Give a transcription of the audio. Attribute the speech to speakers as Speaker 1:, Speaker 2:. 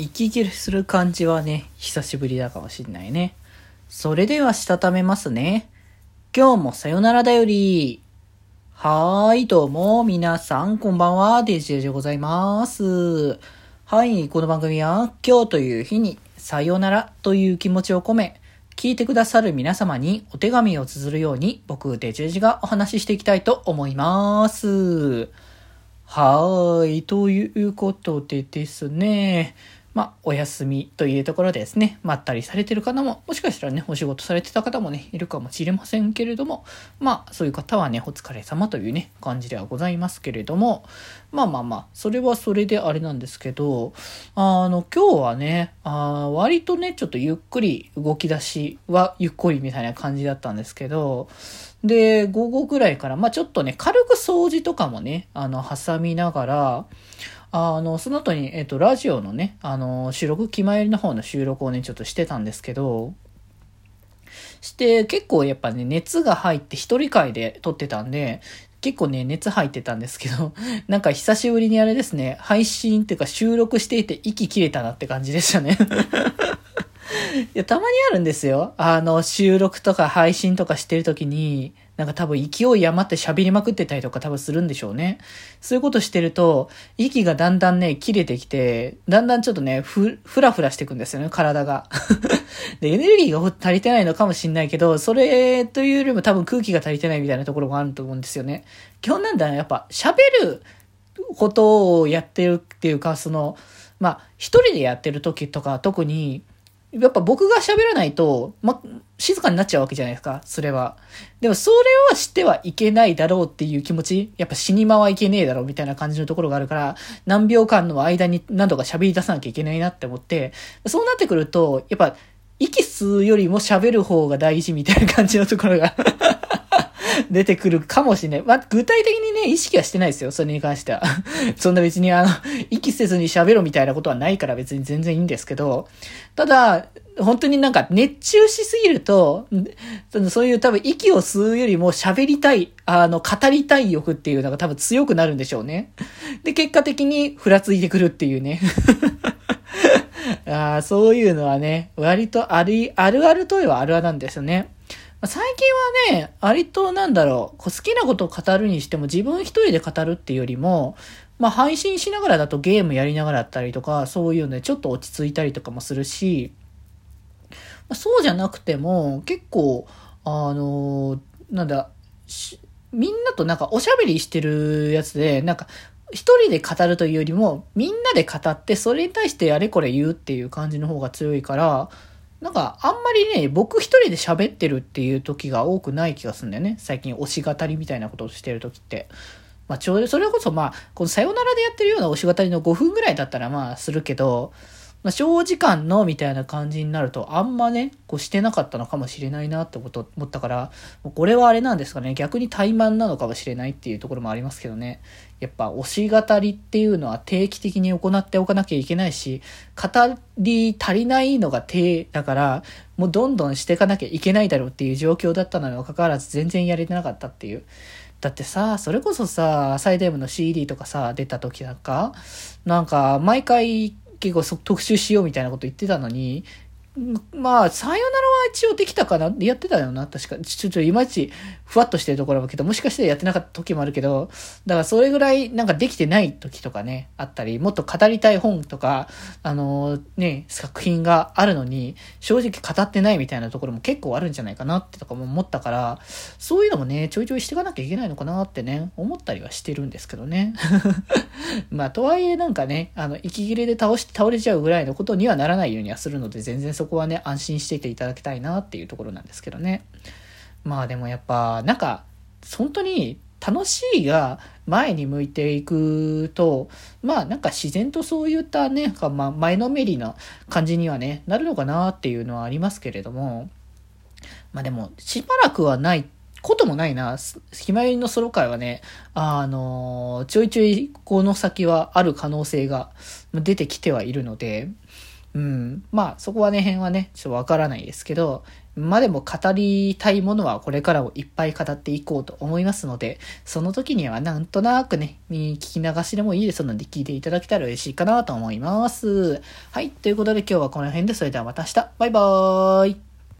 Speaker 1: 息切れする感じはね、久しぶりだかもしんないね。それではしたためますね。今日もさよならだより。はーい、どうも、皆さん、こんばんは、デジェジでございます。はい、この番組は、今日という日に、さよならという気持ちを込め、聞いてくださる皆様にお手紙を綴るように、僕、デジェジがお話ししていきたいと思います。はーい、ということでですね、まあ、お休みというところでですね、まったりされてる方も、もしかしたらね、お仕事されてた方もね、いるかもしれませんけれども、まあ、そういう方はね、お疲れ様というね、感じではございますけれども、まあまあまあ、それはそれであれなんですけど、あの、今日はね、あ割とね、ちょっとゆっくり動き出しはゆっくりみたいな感じだったんですけど、で、午後ぐらいから、まあちょっとね、軽く掃除とかもね、あの、挟みながら、あの、その後に、えっ、と、ラジオのね、あの、収録、気前の方の収録をね、ちょっとしてたんですけど、して、結構やっぱね、熱が入って一人会で撮ってたんで、結構ね、熱入ってたんですけど、なんか久しぶりにあれですね、配信っていうか収録していて息切れたなって感じでしたね。いや、たまにあるんですよ。あの、収録とか配信とかしてるときに、なんか多分勢い余って喋りまくってたりとか多分するんでしょうね。そういうことしてると、息がだんだんね、切れてきて、だんだんちょっとね、ふ、ふらふらしていくんですよね、体が。で、エネルギーが足りてないのかもしんないけど、それというよりも多分空気が足りてないみたいなところがあると思うんですよね。基本なんだやっぱ喋ることをやってるっていうか、その、まあ、一人でやってる時とか特に、やっぱ僕が喋らないと、ま、静かになっちゃうわけじゃないですか、それは。でもそれはしてはいけないだろうっていう気持ち、やっぱ死に間はいけねえだろうみたいな感じのところがあるから、何秒間の間に何度か喋り出さなきゃいけないなって思って、そうなってくると、やっぱ、息吸うよりも喋る方が大事みたいな感じのところが出てくるかもしれない。まあ、具体的にね、意識はしてないですよ、それに関しては。そんな別にあの、息せずに喋ろみたいなことはないから別に全然いいんですけど、ただ、本当になんか熱中しすぎると、そういう多分息を吸うよりも喋りたい、あの、語りたい欲っていうのが多分強くなるんでしょうね。で、結果的にふらついてくるっていうね。あそういうのはね、割とある、あるあるといえばあるあるなんですよね。最近はね、割となんだろう、好きなことを語るにしても自分一人で語るっていうよりも、まあ配信しながらだとゲームやりながらだったりとか、そういうのでちょっと落ち着いたりとかもするし、そうじゃなくても結構、あの、なんだ、みんなとなんかおしゃべりしてるやつで、なんか一人で語るというよりも、みんなで語って、それに対してあれこれ言うっていう感じの方が強いから、なんか、あんまりね、僕一人で喋ってるっていう時が多くない気がするんだよね。最近推し語りみたいなことをしてる時って。まあ、ちょうど、それこそまあ、このさよならでやってるような推し語りの5分ぐらいだったらまあ、するけど、まあ、長時間のみたいな感じになると、あんまね、こうしてなかったのかもしれないなってこと思ったから、これはあれなんですかね、逆に怠慢なのかもしれないっていうところもありますけどね。やっぱ推し語りっていうのは定期的に行っておかなきゃいけないし、語り足りないのが低だから、もうどんどんしていかなきゃいけないだろうっていう状況だったのにもかかわらず全然やれてなかったっていう。だってさ、それこそさ、サイデームの CD とかさ、出た時なんか、なんか、毎回結構特集しようみたいなこと言ってたのに、まあ、さよならは一応できたかな。やってたよな。確か。ちょっといまいちふわっとしてるところもけど、もしかしてやってなかった時もあるけど、だからそれぐらいなんかできてない時とかね、あったり、もっと語りたい本とか、あのー、ね、作品があるのに、正直語ってないみたいなところも結構あるんじゃないかなってとかも思ったから、そういうのもね、ちょいちょいしていかなきゃいけないのかなってね、思ったりはしてるんですけどね。まあ、とはいえなんかね、あの、息切れで倒し、倒れちゃうぐらいのことにはならないようにはするので、全然そここはね、安心していていただきたいなっていうところなんですけどね。まあでもやっぱ、なんか、本当に楽しいが前に向いていくと、まあなんか自然とそういったね、まあ、前のめりな感じにはね、なるのかなっていうのはありますけれども、まあでも、しばらくはないこともないな。ひまよりのソロ会はね、あの、ちょいちょいこの先はある可能性が出てきてはいるので、うん。まあ、そこはね、辺はね、ちょっとわからないですけど、まあでも語りたいものはこれからもいっぱい語っていこうと思いますので、その時にはなんとなくね、聞き流しでもいいですので聞いていただけたら嬉しいかなと思います。はい。ということで今日はこの辺でそれではまた明日。バイバーイ。